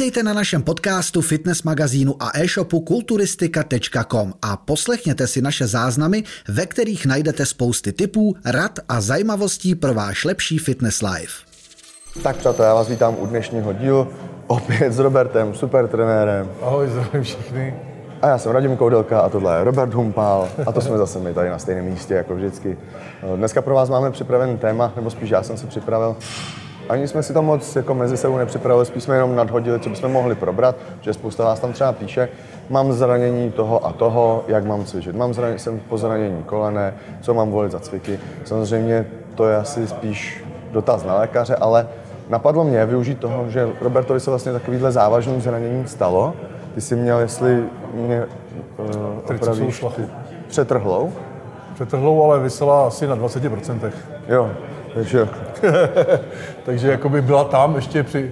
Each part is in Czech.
Vítejte na našem podcastu, fitness magazínu a e-shopu kulturistika.com a poslechněte si naše záznamy, ve kterých najdete spousty tipů, rad a zajímavostí pro váš lepší fitness life. Tak přátelé, já vás vítám u dnešního dílu, opět s Robertem, super trenérem. Ahoj, zdravím všechny. A já jsem Radim Koudelka a tohle je Robert Humpál a to jsme zase my tady na stejném místě jako vždycky. Dneska pro vás máme připravený téma, nebo spíš já jsem si připravil. Ani jsme si to moc jako mezi sebou nepřipravili, spíš jsme jenom nadhodili, co bychom mohli probrat, že spousta vás tam třeba píše, mám zranění toho a toho, jak mám cvičit. Mám zranění, jsem po zranění kolene, co mám volit za cviky. Samozřejmě to je asi spíš dotaz na lékaře, ale napadlo mě využít toho, že Robertovi se vlastně takovýhle závažný zranění stalo. Ty jsi měl, jestli mě uh, opravíš, ty, přetrhlou? Přetrhlou, ale vysela asi na 20%. Jo, takže... takže jakoby byla tam ještě při,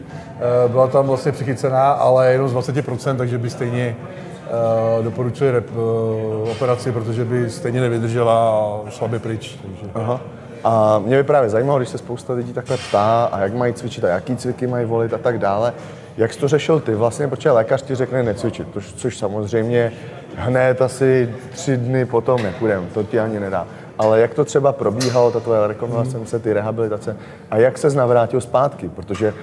uh, byla tam vlastně přichycená, ale jenom z 20%, takže by stejně uh, doporučili rep, uh, operaci, protože by stejně nevydržela a šla by pryč. Takže. Aha. A mě by právě zajímalo, když se spousta lidí takhle ptá, a jak mají cvičit a jaký cviky mají volit a tak dále. Jak jsi to řešil ty vlastně, protože lékař ti řekne necvičit, což, což samozřejmě hned asi tři dny potom nepůjdem, to ti ani nedá. Ale jak to třeba probíhalo, ta tvoje rekonvalescence, ty rehabilitace a jak se navrátil zpátky, protože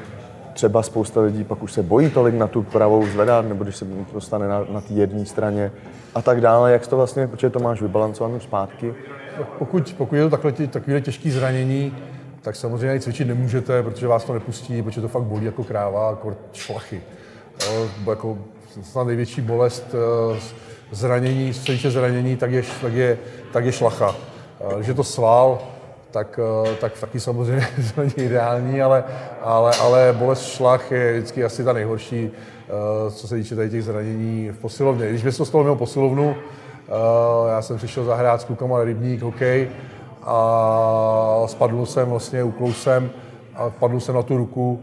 třeba spousta lidí pak už se bojí tolik na tu pravou zvedat, nebo když se dostane na, na té jedné straně a tak dále. Jak to vlastně, protože to máš vybalancované zpátky? Pokud, pokud je to takhle, takové těžké zranění, tak samozřejmě ani cvičit nemůžete, protože vás to nepustí, protože to fakt bolí jako kráva, jako šlachy. Jo, jako snad největší bolest eh, zranění, co se týče zranění, tak je, tak je, tak je šlacha. Když je to sval, tak, eh, tak taky samozřejmě to není ideální, ale, ale, ale bolest šlach je vždycky asi ta nejhorší, eh, co se týče tady těch zranění v posilovně. Když by se to stalo mimo posilovnu, já jsem přišel zahrát s klukama rybník, hokej, a spadl jsem vlastně, uklousem a padl jsem na tu ruku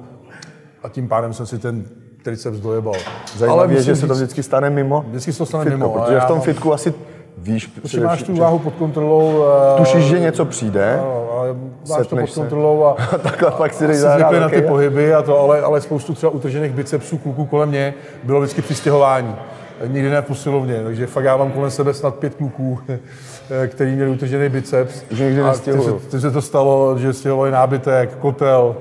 a tím pádem jsem si ten triceps dojebal. Zajímavé je, že se to vždycky stane mimo? Vždycky se to stane fitko, mimo. Protože v tom fitku asi víš, Protože máš tu váhu pod kontrolou. Tušíš, že něco přijde, ale máš to pod kontrolou a, a takhle pak si zahrát. na ty pohyby, a to, ale, ale spoustu třeba utržených bicepsů kluků kolem mě bylo vždycky přistěhování nikdy ne v posilovně, takže fakt já mám kolem sebe snad pět kluků, který měli utržený biceps. Už nikdy ty se, to stalo, že stěhovali nábytek, kotel,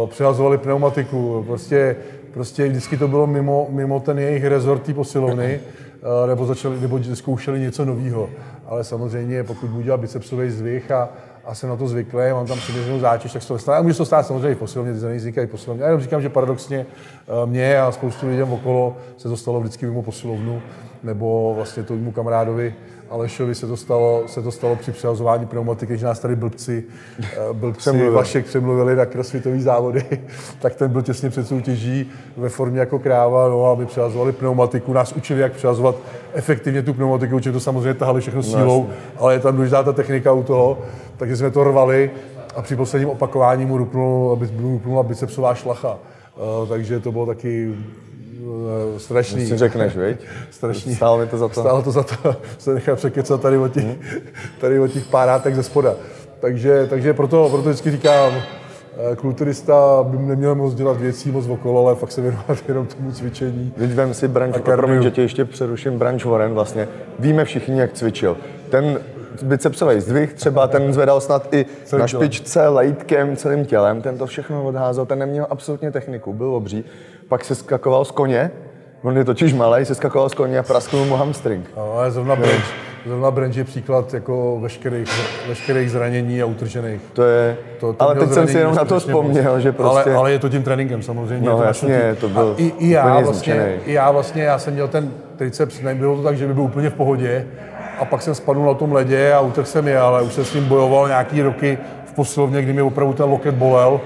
uh, přihazovali pneumatiku, prostě, prostě vždycky to bylo mimo, mimo ten jejich rezort té posilovny, nebo, začali, nebo zkoušeli něco nového. Ale samozřejmě, pokud budu dělat bicepsový zvych a, a jsem na to zvyklý, mám tam přiměřenou zátěž, tak se to nestane. A může se to stát samozřejmě i v posilovně, ty zranění vznikají posilovně. Já jenom říkám, že paradoxně eh, mě a spoustu lidem okolo se to stalo vždycky mimo posilovnu, nebo vlastně tomu kamarádovi Alešovi se to stalo, se to stalo při přehazování pneumatiky, že nás tady blbci, eh, blbci Přemluvil. Vašek přemluvili na crossfitové závody, tak ten byl těsně před soutěží ve formě jako kráva, no a my přehazovali pneumatiku, nás učili, jak přehazovat efektivně tu pneumatiku, určitě to samozřejmě tahali všechno no, sílou, no, ale je tam důležitá ta technika u toho, takže jsme to rvali a při posledním opakování mu rupnul, rupnula bicepsová šlacha. Uh, takže to bylo taky uh, strašný. Když si řekneš, viď? strašný. Stálo mi to za to. Stálo to za to, se nechá překecat tady od těch, hmm. tady od těch párátek ze spoda. Takže, takže proto, proto vždycky říkám, eh, kulturista by neměl moc dělat věcí moc okolo, ale fakt se věnovat jenom tomu cvičení. Teď vem si Branch, promiň, že tě ještě přeruším, Branch Warren vlastně. Víme všichni, jak cvičil. Ten bicepsový zdvih, třeba ten zvedal snad i celým na špičce, lejtkem, celým tělem, ten to všechno odházel, ten neměl absolutně techniku, byl obří. Pak se skakoval z koně, on je totiž malý, se skakoval z koně a prasknul mu hamstring. No, ale zrovna branch, zrovna branch je příklad jako veškerých, veškerých zranění a utržených. To je, to, to ale teď jsem si jenom na to vzpomněl, moc. že prostě... Ale, ale, je to tím tréninkem samozřejmě. No to jasně, to byl i, i, já vlastně, i já vlastně, já jsem měl ten triceps, nebylo to tak, že by byl úplně v pohodě, a pak jsem spadl na tom ledě a utrhl jsem je, ale už jsem s ním bojoval nějaký roky v posilovně, kdy mi opravdu ten loket bolel.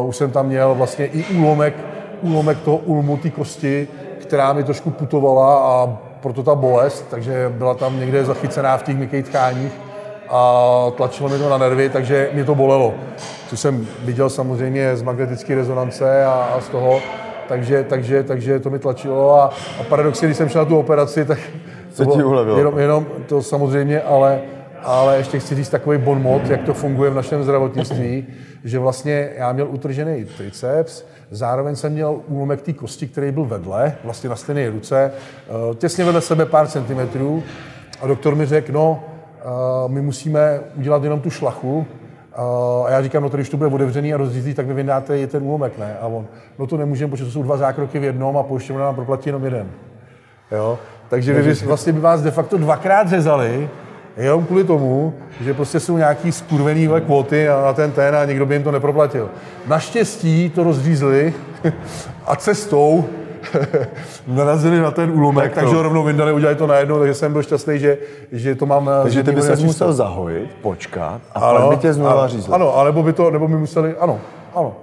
Uh, už jsem tam měl vlastně i úlomek, úlomek toho ulmu, té kosti, která mi trošku putovala a proto ta bolest, takže byla tam někde zachycená v těch měkkých tkáních a tlačilo mi to na nervy, takže mě to bolelo. Což jsem viděl samozřejmě z magnetické rezonance a, a z toho, takže, takže, takže to mi tlačilo a, a paradoxně, když jsem šel na tu operaci, tak se ti ulevilo. Jenom, jenom to samozřejmě, ale, ale ještě chci říct takový bon mot, jak to funguje v našem zdravotnictví, že vlastně já měl utržený triceps, zároveň jsem měl úlomek té kosti, který byl vedle, vlastně na stejné ruce, eh, těsně vedle sebe pár centimetrů a doktor mi řekl, no, eh, my musíme udělat jenom tu šlachu, a já říkám, no to když to bude otevřený a rozřízlý, tak mi vydáte i ten úlomek, ne? A on, no to nemůžeme, protože to jsou dva zákroky v jednom a pojišťovna nám proplatí jenom jeden. Jo? Takže vy, vlastně by vás de facto dvakrát řezali, jenom kvůli tomu, že prostě jsou nějaký skurvený kvóty na ten ten a někdo by jim to neproplatil. Naštěstí to rozřízli a cestou narazili na ten úlomek, tak takže ho rovnou vyndali, udělali to najednou, takže jsem byl šťastný, že, že to mám Takže ty by se musel zahojit, počkat a ano, pak by tě znova řízli. Ano, anebo by to, nebo by museli, ano, ano,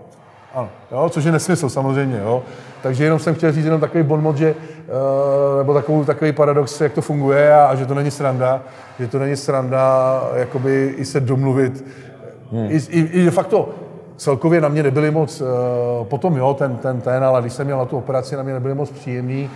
ano, jo, což je nesmysl samozřejmě, jo. Takže jenom jsem chtěl říct jenom takový bonmot, že, uh, nebo takový, takový paradox, jak to funguje a, a, že to není sranda, že to není sranda, jakoby i se domluvit. Hmm. I, i, I de facto celkově na mě nebyli moc, uh, potom jo, ten, ten, ten, ale když jsem měl na tu operaci, na mě nebyli moc příjemný,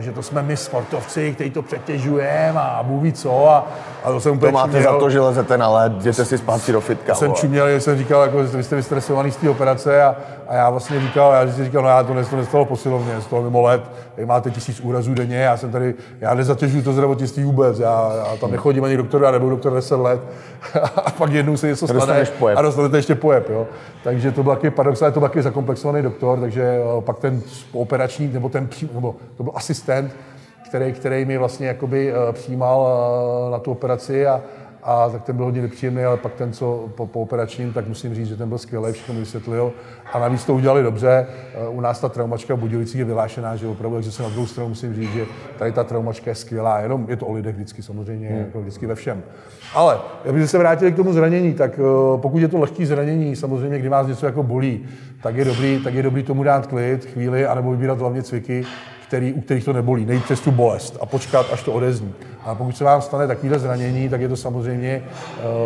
že to jsme my sportovci, kteří to přetěžujeme a Bůh ví co a, a to jsem úplně To máte čuměl. za to, že lezete na led, jděte si zpátky do fitka. Jsem čuměl, jsem říkal, jako, že vy jste vystresovaný z té operace a, a, já vlastně říkal, já si říkal, no já to, to nestalo posilovně, z toho mimo let, vy máte tisíc úrazů denně, já jsem tady, já nezatěžuju to zdravotnictví vůbec, já, já tam nechodím ani doktor, já nebudu doktor 10 let a pak jednou se něco stane a dostanete ještě pojeb, jo. Takže to byl taky paradox, ale to byl taky zakomplexovaný doktor, takže pak ten operační, nebo ten, nebo to byl asistent, který, který mi vlastně jakoby eh, přijímal eh, na tu operaci a, a tak ten byl hodně nepříjemný, ale pak ten, co po, po operačním, tak musím říct, že ten byl skvělý, všechno mi vysvětlil a navíc to udělali dobře. Eh, u nás ta traumačka v Budějovicích je vyhlášená, že opravdu, takže se na druhou stranu musím říct, že tady ta traumačka je skvělá, jenom je to o lidech vždycky samozřejmě, hmm. jako vždycky ve všem. Ale kdybyste se vrátili k tomu zranění, tak pokud je to lehké zranění, samozřejmě, kdy vás něco jako bolí, tak je dobrý, tak je dobrý tomu dát klid, chvíli, anebo vybírat hlavně cviky, který, u kterých to nebolí, nejít přes tu bolest a počkat, až to odezní. A pokud se vám stane takovéhle zranění, tak je to samozřejmě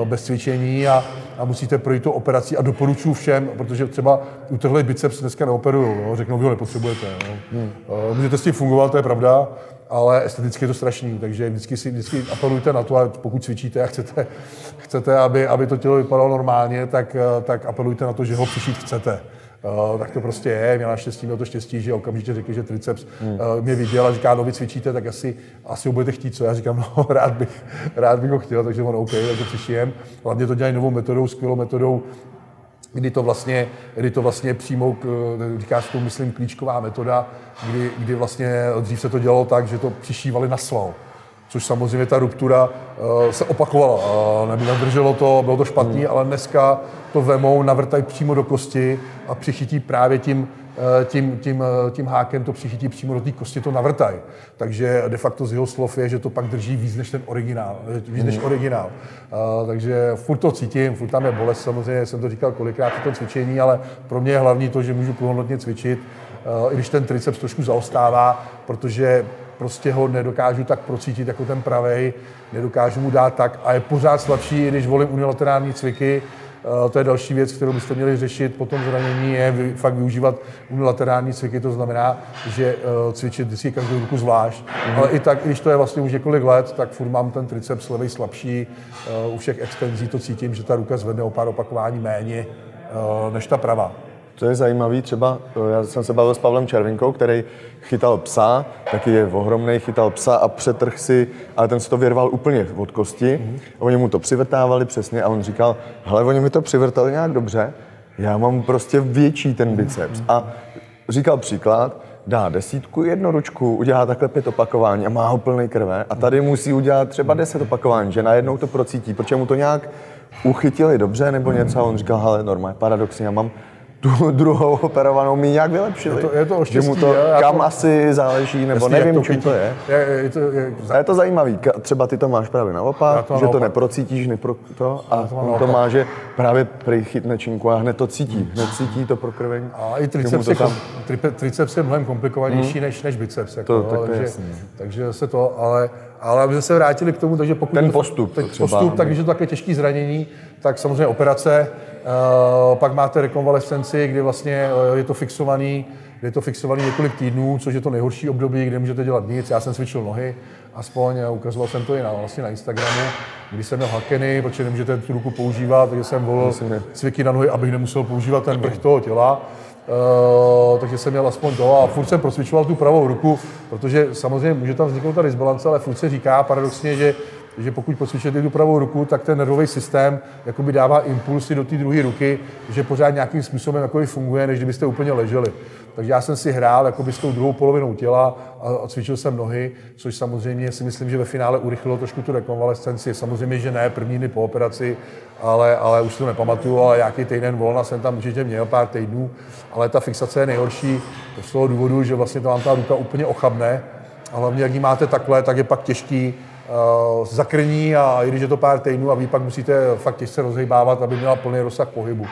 uh, bez cvičení a, a musíte projít tu operaci a doporučuji všem, protože třeba utrhlý biceps dneska neoperují, no, řeknou, vy ho nepotřebujete. No. Hmm. Uh, můžete s tím fungovat, to je pravda, ale esteticky je to strašný, takže vždycky si vždycky apelujte na to, a pokud cvičíte a chcete, chcete aby, aby to tělo vypadalo normálně, tak, eh, tak apelujte na to, že ho přišít chcete. Uh, tak to prostě je. Měl naštěstí, měl to štěstí, že okamžitě řekl, že triceps hmm. uh, mě viděl a říká, no vy cvičíte, tak asi, asi ho budete chtít, co? Já říkám, no rád bych, rád bych ho chtěl, takže on OK, takže přišijem. Hlavně to dělají novou metodou, skvělou metodou, kdy to vlastně, kdy to vlastně přímo, říká se to, myslím, klíčková metoda, kdy, kdy vlastně dřív se to dělalo tak, že to přišívali na sval což samozřejmě ta ruptura uh, se opakovala. Uh, nedrželo to, bylo to špatný, hmm. ale dneska to vemou, navrtají přímo do kosti a přichytí právě tím, eh, tím, tím, tím hákem to přichytí přímo do té kosti, to navrtají. Takže de facto z jeho slov je, že to pak drží víc než ten originál, víc než hmm. originál. Uh, takže furt to cítím, furt tam je bolest, samozřejmě jsem to říkal kolikrát v tom cvičení, ale pro mě je hlavní to, že můžu plnohodnotně cvičit, uh, i když ten triceps trošku zaostává, protože prostě ho nedokážu tak procítit jako ten pravej, nedokážu mu dát tak a je pořád slabší, když volím unilaterální cviky, eh, to je další věc, kterou byste měli řešit po tom zranění, je fakt využívat unilaterální cviky, to znamená, že eh, cvičit vždycky každou ruku zvlášť. Mm-hmm. Ale i tak, když to je vlastně už několik let, tak furt mám ten triceps levej slabší, eh, u všech extenzí to cítím, že ta ruka zvedne o pár opakování méně než ta pravá. To je zajímavý, třeba já jsem se bavil s Pavlem Červinkou, který chytal psa, taky je ohromný, chytal psa a přetrh si, ale ten se to vyrval úplně od kosti. Mm-hmm. Oni mu to přivrtávali přesně a on říkal, hele, oni mi to přivrtali nějak dobře, já mám prostě větší ten biceps. Mm-hmm. A říkal příklad, dá desítku, jednu ručku, udělá takhle pět opakování a má ho plný krve a tady musí udělat třeba deset opakování, že najednou to procítí, protože mu to nějak uchytili dobře nebo něco a on říkal, hele, normálně, paradoxně, já mám tu druhou operovanou mi nějak vylepšili. Je to, je to že mu to kam to, asi záleží, nebo jasný, nevím, to čím to je. je, je, to, je a je to zajímavý. Třeba ty to máš právě naopak, to že naopak. to neprocítíš, nepro, to, a to on to má, že právě chytne činku a hned to cítí. Hned cítí to prokrvení. A i triceps, je, tam... triceps je mnohem komplikovanější hmm. než, než biceps. Jako, to, tak to takže, takže se to, ale ale aby se vrátili k tomu, takže pokud ten postup, třeba, postup, tak když je to také těžké zranění, tak samozřejmě operace, pak máte rekonvalescenci, kdy vlastně uh, je to fixovaný, kde je to fixovaný několik týdnů, což je to nejhorší období, kde můžete dělat nic. Já jsem cvičil nohy, aspoň ukazoval jsem to i na, vlastně na Instagramu, když jsem měl hakeny, protože nemůžete tu ruku používat, takže jsem volil cviky na nohy, abych nemusel používat ten vrch toho těla. Uh, takže jsem měl aspoň to a furt jsem prosvičoval tu pravou ruku, protože samozřejmě může tam vzniknout ta disbalance, ale furt se říká paradoxně, že že pokud pocvičujete tu pravou ruku, tak ten nervový systém jakoby dává impulsy do té druhé ruky, že pořád nějakým způsobem jakoby funguje, než kdybyste úplně leželi. Takže já jsem si hrál jakoby s tou druhou polovinou těla a, cvičil jsem nohy, což samozřejmě si myslím, že ve finále urychlilo trošku tu rekonvalescenci. Samozřejmě, že ne první dny po operaci, ale, ale už to nepamatuju, ale nějaký týden volna jsem tam určitě měl, pár týdnů, ale ta fixace je nejhorší z toho důvodu, že vlastně to ta ruka úplně ochabne, a hlavně, jak ji máte takhle, tak je pak těžký zakrní a i když je to pár týdnů a vy pak musíte fakt těžce rozhýbávat, aby měla plný rozsah pohybu.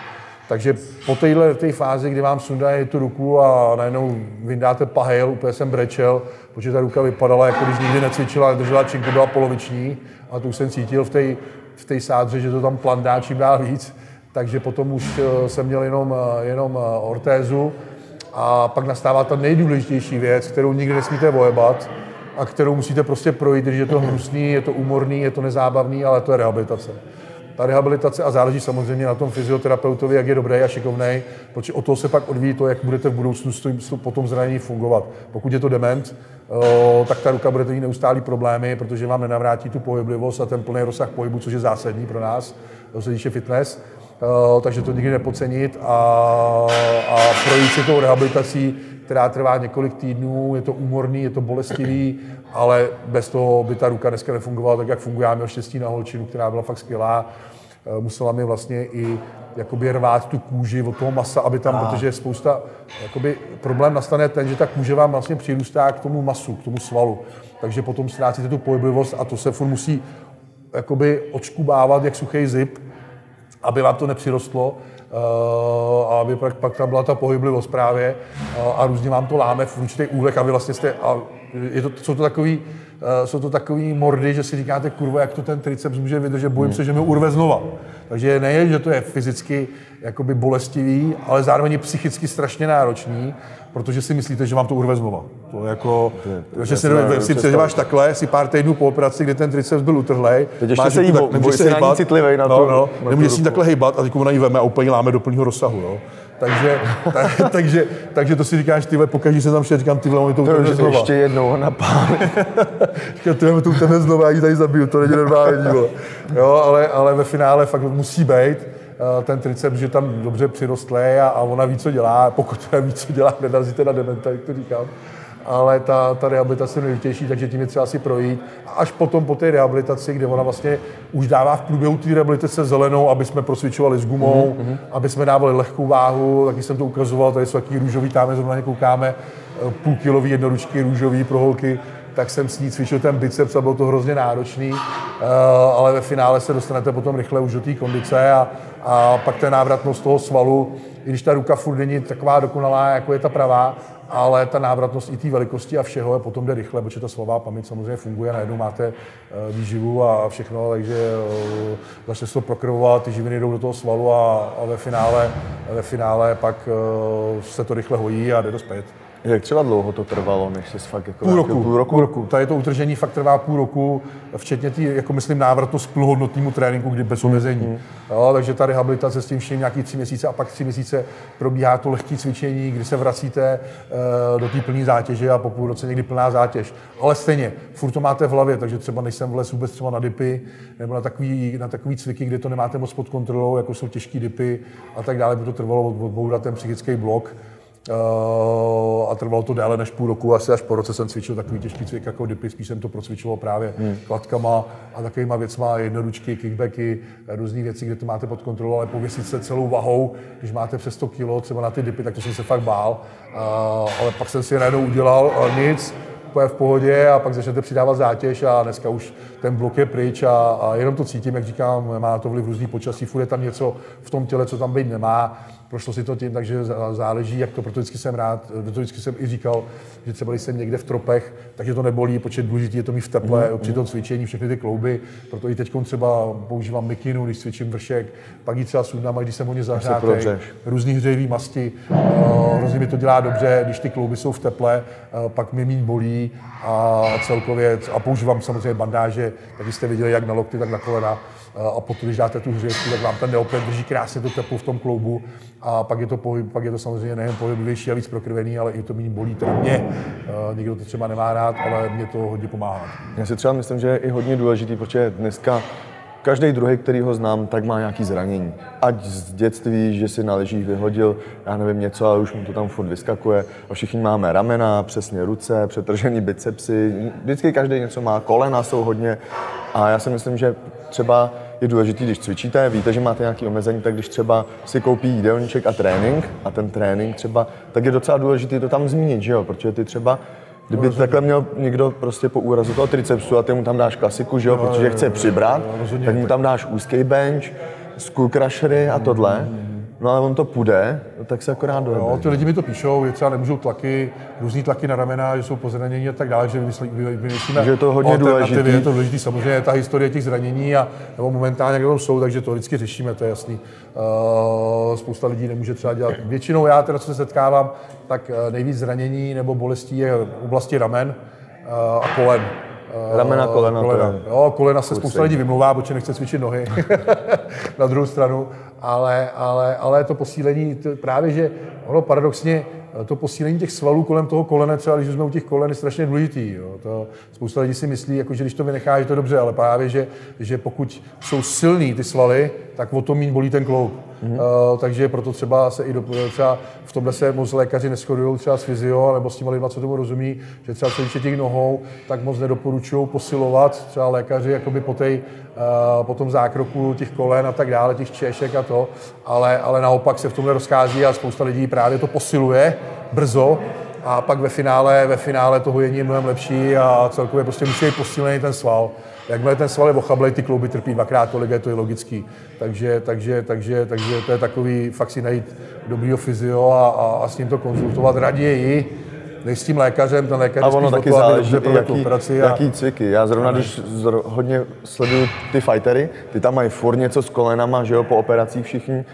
Takže po téhle té fázi, kdy vám sundají tu ruku a najednou vyndáte pahel, úplně jsem brečel, protože ta ruka vypadala, jako když nikdy necvičila, držela činku, byla poloviční a to už jsem cítil v té v tej sádře, že to tam plandá čím dál víc, takže potom už eh, jsem měl jenom, eh, jenom ortézu a pak nastává ta nejdůležitější věc, kterou nikdy nesmíte vojebat, a kterou musíte prostě projít, když je to hnusný, je to úmorný, je to nezábavný, ale to je rehabilitace. Ta rehabilitace a záleží samozřejmě na tom fyzioterapeutovi, jak je dobrý a šikovný, protože o to se pak odvíjí to, jak budete v budoucnu po tom zranění fungovat. Pokud je to dement, tak ta ruka budete mít neustálý problémy, protože vám nenavrátí tu pohyblivost a ten plný rozsah pohybu, což je zásadní pro nás, co se týče fitness. Takže to nikdy nepocenit a, a projít si tou rehabilitací která trvá několik týdnů, je to úmorný, je to bolestivý, ale bez toho by ta ruka dneska nefungovala tak, jak funguje. Já měl štěstí na holčinu, která byla fakt skvělá. Eh, musela mi vlastně i jakoby rvát tu kůži od toho masa, aby tam, a. protože je spousta, jakoby problém nastane ten, že ta kůže vám vlastně přirůstá k tomu masu, k tomu svalu. Takže potom ztrácíte tu pohyblivost a to se furt musí jakoby odškubávat jak suchý zip, aby vám to nepřirostlo a aby pak, pak tam byla ta pohyblivost právě a, a různě vám to láme v určitých úhlech a vy vlastně jste, a je to, jsou to takový, uh, jsou to takový mordy, že si říkáte, kurva, jak to ten triceps může vydržet, bojím se, že mi urve znova. Takže nejen, že to je fyzicky jakoby bolestivý, ale zároveň psychicky strašně náročný, protože si myslíte, že vám to urve znova. To je jako, to je, že si, si předěláš takhle, si pár týdnů po operaci, kdy ten triceps byl utrhlej. Teď ještě se jí, tak, nemůžeš se hejbat, citlivý na no, to. No, no, nemůžeš si takhle hejbat a teď ona ji veme a úplně láme do plného rozsahu. No. Takže, tak, takže, takže to si říkáš, ty pokaždé se tam šel, říkám, ty vole, to uteme znova. ještě jednou napál. říkám, ty to uteme znova, já ji tady zabiju, to není normální. Jo, ale, ale ve finále fakt musí být ten triceps, že tam dobře přirostlé a, a ona ví, co dělá. Pokud ví, co dělá, nenarazíte na dementa, jak to říkám ale ta, ta rehabilitace je nejdůležitější, takže tím je třeba si projít. A až potom po té rehabilitaci, kde ona vlastně už dává v průběhu té rehabilitace zelenou, aby jsme prosvičovali s gumou, mm-hmm. aby jsme dávali lehkou váhu, taky jsem to ukazoval, tady jsou taky růžový, tam zrovna koukáme, eh, půlkilový jednoručky růžový pro holky, tak jsem s ní cvičil ten biceps a bylo to hrozně náročný, eh, ale ve finále se dostanete potom rychle už do té kondice a, a pak ten návratnost toho svalu, i když ta ruka furt není taková dokonalá, jako je ta pravá, ale ta návratnost i té velikosti a všeho je potom jde rychle, protože ta slová paměť samozřejmě funguje, najednou máte eh, výživu a všechno, takže eh, začne se to prokrvovat, ty živiny jdou do toho svalu a, a ve, finále, ve finále pak se to rychle hojí a jde to zpět. Jak třeba dlouho to trvalo, než se fakt jako půl roku, půl roku? Půl roku. Tady to utržení fakt trvá půl roku, včetně tý, jako myslím, návratnost k plnohodnotnému tréninku, kdy bez omezení. Mm. Jo, takže ta rehabilitace s tím vším nějaký tři měsíce a pak tři měsíce probíhá to lehké cvičení, kdy se vracíte uh, do té plné zátěže a po půl roce někdy plná zátěž. Ale stejně, furt to máte v hlavě, takže třeba než jsem vlez vůbec třeba na dipy nebo na takový, na takový cviky, kde to nemáte moc pod kontrolou, jako jsou těžké dipy a tak dále, by to trvalo odbourat ten psychický blok a trvalo to déle než půl roku, asi až po roce jsem cvičil takový těžký cvik jako dipy, spíš jsem to procvičoval právě hmm. kladkama a takovýma věcma, jednoručky, kickbacky, různé věci, kde to máte pod kontrolou, ale pověsit se celou vahou, když máte přes 100 kg třeba na ty dipy, tak to jsem se fakt bál, uh, ale pak jsem si najednou udělal uh, nic, v pohodě a pak začnete přidávat zátěž a dneska už ten blok je pryč a, a jenom to cítím, jak říkám, má to vliv různý počasí, furt je tam něco v tom těle, co tam být nemá prošlo si to tím, takže záleží, jak to, proto vždycky jsem rád, proto vždycky jsem i říkal, že třeba když jsem někde v tropech, takže to nebolí, protože důležitý je to mít v teple, mm. při tom cvičení, všechny ty klouby, proto i teď třeba používám mikinu, když cvičím vršek, pak ji třeba sundám, když jsem hodně zahrátý, různý hřejivý masti, uh, hrozně mi to dělá dobře, když ty klouby jsou v teple, uh, pak mi méně bolí a celkově, a používám samozřejmě bandáže, tak jste viděli jak na lokty, tak na kolena, a potom, když dáte tu hřejivku, tak vám ten neopren drží krásně to teplo v tom kloubu a pak je to, pohyb, pak je to samozřejmě nejen pohyblivější a víc prokrvený, ale i to méně bolí. Teda mě, někdo to třeba nemá rád, ale mě to hodně pomáhá. Já si třeba myslím, že je i hodně důležitý, protože dneska každý druhý, který ho znám, tak má nějaký zranění. Ať z dětství, že si na ležích vyhodil, já nevím něco, ale už mu to tam furt vyskakuje. A všichni máme ramena, přesně ruce, přetržený bicepsy. Vždycky každý něco má, kolena jsou hodně. A já si myslím, že třeba je důležité, když cvičíte, víte, že máte nějaké omezení, tak když třeba si koupí jídelníček a trénink, a ten trénink třeba, tak je docela důležité to tam zmínit, že jo? Protože ty třeba Kdyby rozhodně. takhle měl někdo prostě po úrazu toho tricepsu a ty mu tam dáš klasiku, že jo, no, protože chce přibrat, tak mu tam dáš úzký bench, skull crushery a tohle. No ale on to půjde, tak se akorát dojede. Jo, ty lidi mi to píšou, že třeba nemůžou tlaky, různý tlaky na ramena, že jsou pozranění a tak dále, že vymyslíme že je to hodně důležité. Je to důležité, samozřejmě ta historie těch zranění a nebo momentálně, kde jsou, takže to vždycky řešíme, to je jasný. Uh, spousta lidí nemůže třeba dělat. Většinou já teda, co se setkávám, tak eh, nejvíc zranění nebo bolestí je v oblasti ramen uh, a kolen. Ramena, kolena. kolena. To je... Jo, kolena se spousta lidí vymlouvá, protože nechce cvičit nohy. na druhou stranu ale, ale, ale to posílení, to právě, že ono paradoxně, to posílení těch svalů kolem toho kolene, třeba když jsme u těch kolen, je strašně důležitý. Jo. To, spousta lidí si myslí, jako, že když to vynechá, že to dobře, ale právě, že, že pokud jsou silný ty svaly, tak o to méně bolí ten kloub. Mm-hmm. Uh, takže proto třeba se i do, třeba v tomhle se moc lékaři neschodují třeba s fyzio, nebo s těma lidma, co tomu rozumí, že třeba co týče těch nohou, tak moc nedoporučují posilovat třeba lékaři jakoby po, tej, uh, po tom zákroku těch kolen a tak dále, těch češek a to, ale, ale naopak se v tomhle rozchází a spousta lidí právě to posiluje brzo, a pak ve finále, ve finále toho je mnohem lepší a celkově prostě musí být posílený ten sval. Jakmile ten sval je ochablej, ty klouby trpí dvakrát tolik, je to je logický. Takže, takže, takže, takže to je takový, fakt si najít dobrýho fyzio a, a, a s ním to konzultovat raději, než s tím lékařem, ten lékař a ono taky záleží, jaký, operaci a... jaký cviky. Já zrovna, když zro, hodně sleduju ty fightery, ty tam mají furt něco s kolenama, že jo, po operacích všichni,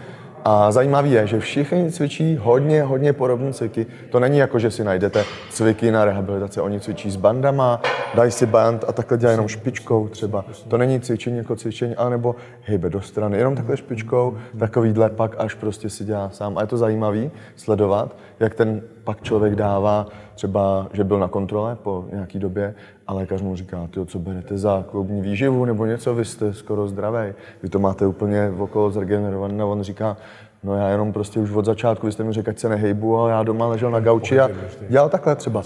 a zajímavé je, že všichni cvičí hodně, hodně podobné cviky. To není jako, že si najdete cviky na rehabilitaci. Oni cvičí s bandama, dají si band a takhle dělají jenom špičkou třeba. To není cvičení jako cvičení, anebo hejbe do strany, jenom takhle špičkou, takovýhle pak až prostě si dělá sám. A je to zajímavé sledovat, jak ten pak člověk dává třeba, že byl na kontrole po nějaký době a lékař mu říká, ty co berete za kloubní výživu nebo něco, vy jste skoro zdravý, vy to máte úplně v okolo zregenerované a on říká, no já jenom prostě už od začátku, vy jste mi řekl, ať se nehejbu, ale já doma ležel na gauči a dělal takhle třeba.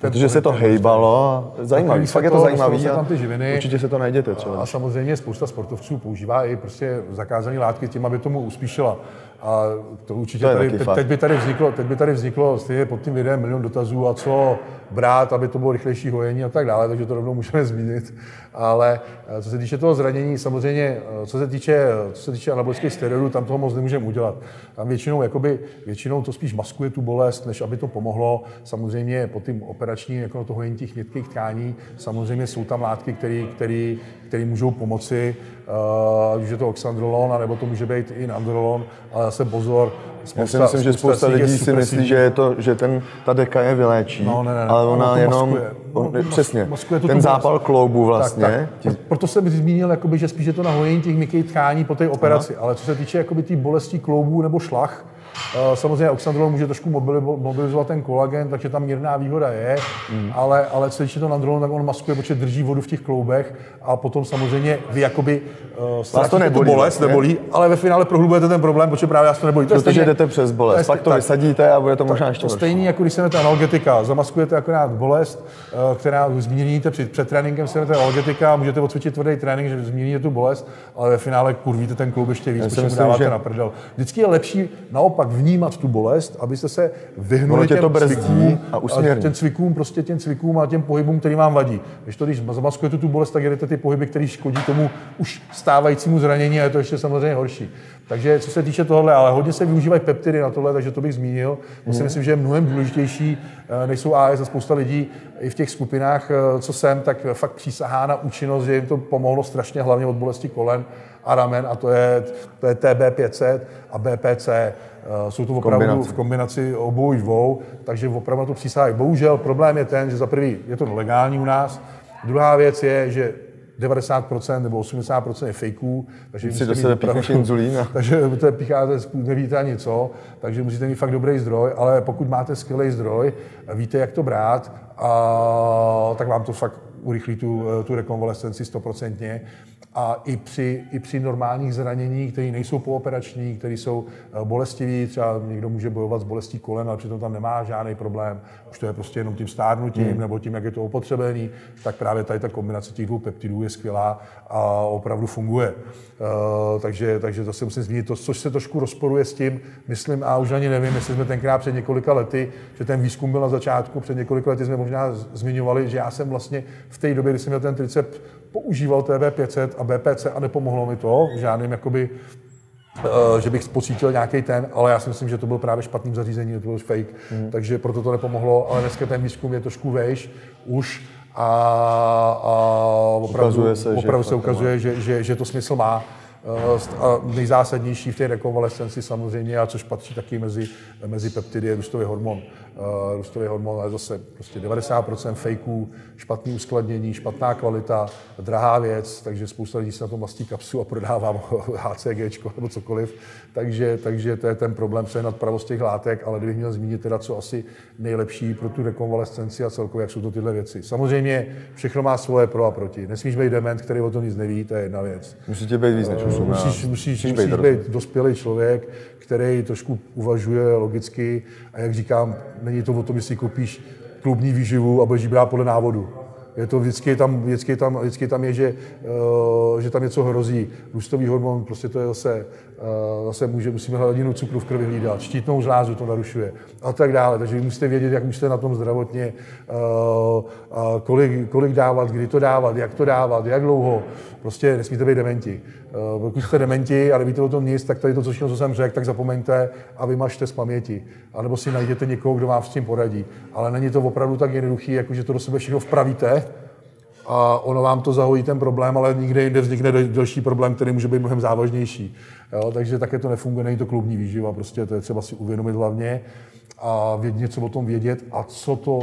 Protože se to hejbalo a zajímavý, fakt je to zajímavý a ty živiny. určitě se to najděte třeba. A samozřejmě spousta sportovců používá i prostě zakázané látky tím, aby tomu uspíšila. A to určitě to tady, teď, teď, by tady vzniklo, teď by tady vzniklo stejně pod tím videem milion dotazů a co brát, aby to bylo rychlejší hojení a tak dále, takže to rovnou můžeme zmínit. Ale eh, co se týče toho zranění, samozřejmě, eh, co se týče, co se týče anabolických steroidů, tam toho moc nemůžeme udělat. Tam většinou, jakoby, většinou to spíš maskuje tu bolest, než aby to pomohlo. Samozřejmě po tím operačním jako to hojení těch měkkých tkání, samozřejmě jsou tam látky, které můžou pomoci, uh, je to oxandrolon, nebo to může být i nandrolon, ale zase pozor, Spousta, Já si myslím, že spousta lidí si myslí, že, je to, že ten, ta deka je vyléčí, no, ne, ne, ale ona, jenom, maskuje. on, no, přesně, maskuje to ten zápal kloubu vlastně. Tak, tak. Proto jsem zmínil, jakoby, že spíš je to na hojení těch měkkých tkání po té operaci, Aha. ale co se týče té tý bolesti kloubů nebo šlach, Eh, samozřejmě oxandrol může trošku mobilizovat ten kolagen, takže tam mírná výhoda je, mm. ale, ale co to nandrolon, tak on maskuje, protože drží vodu v těch kloubech a potom samozřejmě vy jakoby uh, to nebolí, tu bolest, nebolí, ale ve finále prohlubujete ten problém, protože právě vás to nebolí. To protože stejně, jdete přes bolest, pak to tak, vysadíte a bude to možná ještě to stejný, jako když se jdete analgetika, zamaskujete akorát bolest, eh, která zmírníte před, před tréninkem, se jdete analgetika, můžete odcvičit tvrdý trénink, že zmírníte tu bolest, ale ve finále kurvíte ten kloub ještě víc, protože mu dáváte že... na prdel. Vždycky je lepší naopak naopak vnímat tu bolest, abyste se vyhnuli Ono tě těm to cvikům, a usměrní. těm cvikům, prostě těm cvikům a těm pohybům, který vám vadí. Když to, když zamaskujete tu bolest, tak jedete ty pohyby, které škodí tomu už stávajícímu zranění a je to ještě samozřejmě horší. Takže co se týče tohle, ale hodně se využívají peptidy na tohle, takže to bych zmínil. To si myslím, že je mnohem důležitější, eh, než jsou AS a spousta lidí i v těch skupinách, eh, co jsem, tak fakt přísahá na účinnost, že jim to pomohlo strašně, hlavně od bolesti kolen a ramen, a to je, to je TB500 a BPC. Eh, Jsou to opravdu Kombinaci. v kombinaci obou dvou, takže opravdu to přísahají. Bohužel problém je ten, že za prvý je to legální u nás, druhá věc je, že 90% nebo 80% je fejků, takže Si musíte do sebe píchneš inzulín a- takže to je picháte, nevíte ani co, takže musíte mít fakt dobrý zdroj, ale pokud máte skvělý zdroj, víte, jak to brát, a, tak vám to fakt urychlí tu, tu rekonvalescenci stoprocentně. A i při, i při normálních zraněních, které nejsou pooperační, které jsou eh, bolestivé, třeba někdo může bojovat s bolestí kolen, ale přitom tam nemá žádný problém, už to je prostě jenom tím stárnutím hmm. nebo tím, jak je to opotřebený, tak právě tady ta kombinace těch dvou peptidů je skvělá a opravdu funguje. Uh, takže, takže zase musím zmínit to, což se trošku rozporuje s tím, myslím, a už ani nevím, jestli jsme tenkrát před několika lety, že ten výzkum byl na začátku, před několika lety jsme možná zmiňovali, že já jsem vlastně v té době, kdy jsem měl ten tricep, používal TB500 a BPC a nepomohlo mi to v žádným jakoby eh, že bych pocítil nějaký ten, ale já si myslím, že to byl právě špatným zařízení, to byl fake, mm. takže proto to nepomohlo, ale dneska ten výzkum je trošku vejš už a, a opravdu, Ukazuje se, že opravdu se fakt to ukazuje, že, že, že to smysl má. Eh, A nejzásadnější v té rekonvalescenci samozřejmě, a což patří taky mezi, mezi peptidy, je růstový hormon. Eh, Růstový hormon je zase prostě 90% fejků, špatný uskladnění, špatná kvalita, drahá věc, takže spousta lidí se na to mastí kapsu a prodává HCG nebo cokoliv. Takže, takže to je ten problém sehnat pravost těch látek, ale kdybych měl zmínit teda, co asi nejlepší pro tu rekonvalescenci a celkově, jak jsou to tyhle věci. Samozřejmě všechno má svoje pro a proti. Nesmíš být dement, který o tom nic neví, to je jedna věc. Musíte být víc než 8. Musíš, musíš, musíš být být dospělý člověk, který trošku uvažuje logicky a jak říkám, není to o tom, jestli koupíš klubní výživu a budeš brát podle návodu. Je to vždycky tam, vždycky tam, vždycky tam je, že, uh, že tam něco hrozí. Růstový hormon, prostě to je zase, uh, zase může, musíme hladinu cukru v krvi hlídat, štítnou žlázu to narušuje a tak dále. Takže vy musíte vědět, jak jste na tom zdravotně, uh, uh, kolik, kolik dávat, kdy to dávat, jak to dávat, jak dlouho. Prostě nesmíte být dementi. Uh, pokud jste dementi a nevíte o tom nic, tak tady to, co jsem řekl, tak zapomeňte a vymažte z paměti. A nebo si najděte někoho, kdo vám s tím poradí. Ale není to opravdu tak jednoduché, jako že to do sebe všechno vpravíte, a ono vám to zahojí ten problém, ale nikde jinde vznikne dal- další problém, který může být mnohem závažnější. Jo, takže také to nefunguje, není to klubní výživa, prostě to je třeba si uvědomit hlavně a něco o tom vědět a co to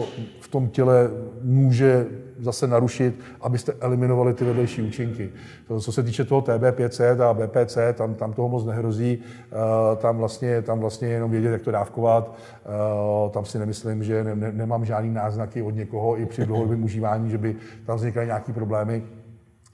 tom těle může zase narušit, abyste eliminovali ty vedlejší účinky. To, co se týče toho TB500 a BPC, tam, tam toho moc nehrozí, Eh, tam vlastně, tam vlastně je jenom vědět, jak to dávkovat. Eh, Tam si nemyslím, že ne, ne, nemám žádný náznaky od někoho i při dlouhodobém užívání, že by tam vznikaly nějaké problémy.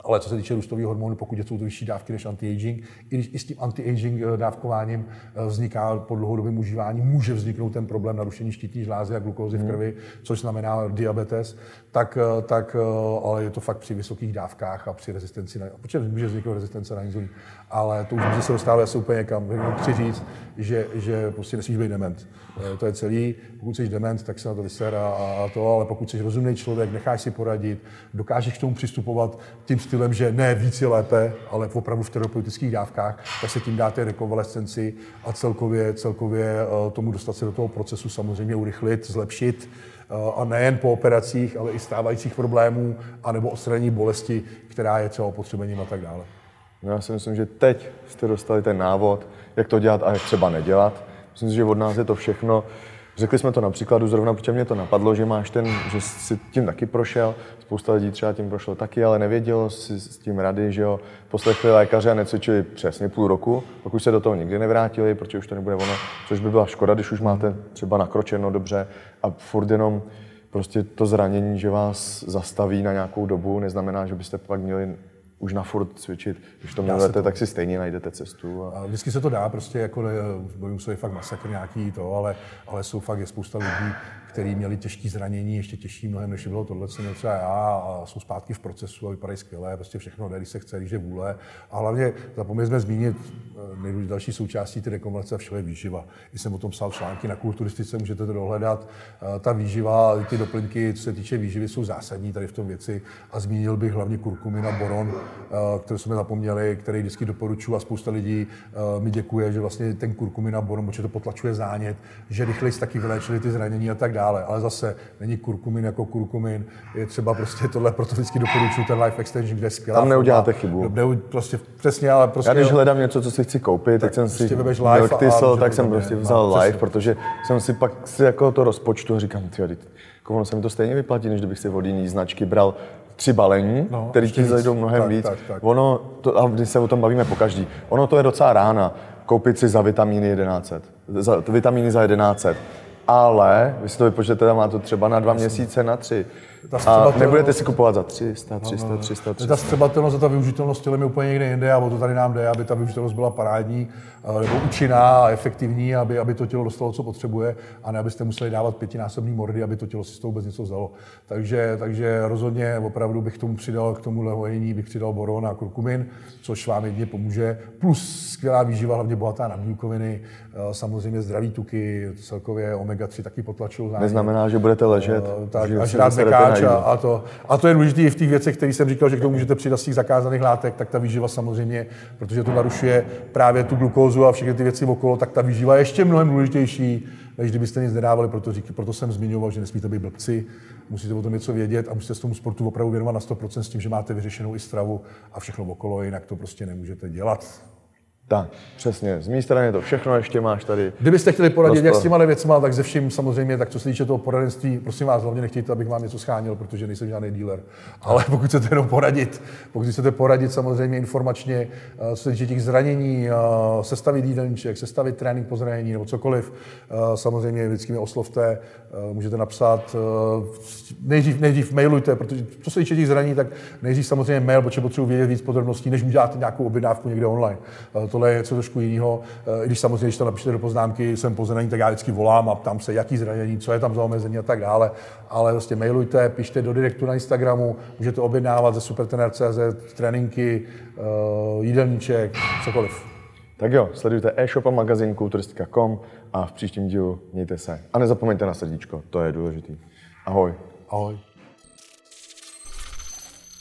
Ale co se týče růstových hormonů, pokud jsou to vyšší dávky než anti-aging, i, když, i s tím anti-aging eh, dávkováním eh, vzniká po dlouhodobém užívání, může vzniknout ten problém narušení štítní žlázy a glukózy v krvi, což znamená diabetes, tak, eh, tak, ale je to fakt při vysokých dávkách a při rezistenci na, protože může vzniknout rezistence na inzulín, ale to už může se dostávat asi úplně někam. Jenom chci říct, že, že prostě nesmíš být dement. To je celý. Pokud jsi dement, tak se na to vyser a, a to, ale pokud jsi rozumný člověk, necháš si poradit, dokážeš k tomu přistupovat tím stylem, že ne víc je lépe, ale opravdu v terapeutických dávkách, tak se tím dáte rekonvalescenci a celkově, celkově eh, tomu dostat se do toho procesu samozřejmě urychlit, zlepšit eh, a nejen po operacích, ale i stávajících problémů, anebo odstranění bolesti, která je třeba opotřebením a tak dále. No já si myslím, že teď jste dostali ten návod, jak to dělat a jak třeba nedělat. Myslím si, že od nás je to všechno. Řekli jsme to na příkladu zrovna, protože mě to napadlo, že máš ten, že jsi tím taky prošel, spousta lidí třeba tím prošlo taky, ale nevědělo si s tím rady, že jo, poslechli lékaře a necvičili přesně půl roku, pokud se do toho nikdy nevrátili, protože už to nebude ono, což by byla škoda, když už máte třeba nakročeno dobře a furt jenom prostě to zranění, že vás zastaví na nějakou dobu, neznamená, že byste pak měli už na furt cvičit. Když to milujete, tak si stejně najdete cestu. A... A vždycky se to dá, prostě jako ne, bojím se je fakt masakr nějaký to, ale, ale jsou fakt je spousta lidí, který měli těžké zranění, ještě těžší mnohem, než bylo tohle, co měl třeba já, a jsou zpátky v procesu a vypadají skvěle, prostě všechno jde, když se chce, když je vůle. A hlavně zapomněli jsme zmínit eh, nejdůležitější další součástí ty rekonvalece a všeho je výživa. I jsem o tom psal články na kulturistice, můžete to dohledat. Eh, ta výživa, ty doplňky, co se týče výživy, jsou zásadní tady v tom věci. A zmínil bych hlavně kurkumin a boron, eh, které jsme zapomněli, který vždycky doporučuji a spousta lidí mi děkuje, že vlastně ten kurkumin a boron, protože to potlačuje zánět, že rychleji taky vyléčili ty zranění a tak dále. Ale zase není kurkumin jako kurkumin, je třeba prostě tohle, proto vždycky doporučuji ten Life Extension, kde je skvělá. Tam neuděláte chybu. Ne, prostě přesně, ale prostě. Já když hledám něco, co si chci koupit, tak, tak jsem si prostě Thistle, tak jsem prostě vzal no, Life, protože jsem si pak si jako to rozpočtu a říkám, ty jako ono se mi to stejně vyplatí, než kdybych si od jiný značky bral tři balení, no, které ti zajdou mnohem tak, víc. Tak, tak. Ono, to, a když se o tom bavíme po každý, ono to je docela rána koupit si za vitamíny 1100, za vitamíny za 1100 ale vy si to vypočtete, má to třeba na dva měsíce, na tři. A nebudete si kupovat za 300, 300, no, no, 300, 300. Ta střebatelnost a ta využitelnost je úplně někde jinde a o to tady nám jde, aby ta využitelnost byla parádní nebo účinná a efektivní, aby, aby to tělo dostalo, co potřebuje a ne abyste museli dávat pětinásobný mordy, aby to tělo si z toho vůbec něco vzalo. Takže, takže rozhodně opravdu bych tomu přidal k tomu lehojení, bych přidal boron a kurkumin, což vám jedně pomůže. Plus skvělá výživa, hlavně bohatá na bílkoviny, samozřejmě zdraví tuky, celkově omega-3 taky potlačují. Neznamená, že budete ležet. Tak, že a a, a, to, a to je důležité i v těch věcech, které jsem říkal, že k tomu můžete přidat z těch zakázaných látek, tak ta výživa samozřejmě, protože to narušuje právě tu glukózu a všechny ty věci okolo, tak ta výživa je ještě mnohem důležitější, než kdybyste nic nedávali, proto, řík, proto jsem zmiňoval, že nesmíte být blbci, musíte o tom něco vědět a musíte se tomu sportu opravdu věnovat na 100% s tím, že máte vyřešenou i stravu a všechno okolo, jinak to prostě nemůžete dělat. Tak, přesně. Z mé strany to všechno ještě máš tady. Kdybyste chtěli poradit, prostor. jak s těma věcma, tak ze vším samozřejmě, tak co se týče toho poradenství, prosím vás, hlavně nechtějte, abych vám něco schánil, protože nejsem žádný dealer. Ale pokud chcete jenom poradit, pokud chcete poradit samozřejmě informačně, eh, co se týče těch zranění, eh, sestavit jídelníček, sestavit trénink po zranění nebo cokoliv, eh, samozřejmě vždycky mě oslovte, můžete napsat, nejdřív, nejdřív mailujte, protože co se týče těch zranění, tak nejdřív samozřejmě mail, protože potřebuji vědět víc podrobností, než uděláte nějakou objednávku někde online tohle je něco trošku jiného. Eh, I když samozřejmě, když to napíšete do poznámky, jsem pozranění, tak já vždycky volám a ptám se, jaký zranění, co je tam za omezení a tak dále. Ale prostě mailujte, pište do direktu na Instagramu, můžete objednávat ze supertener.cz tréninky, eh, jídelníček, cokoliv. Tak jo, sledujte e-shop a magazín kulturistika.com a v příštím dílu mějte se. A nezapomeňte na srdíčko, to je důležitý. Ahoj. Ahoj.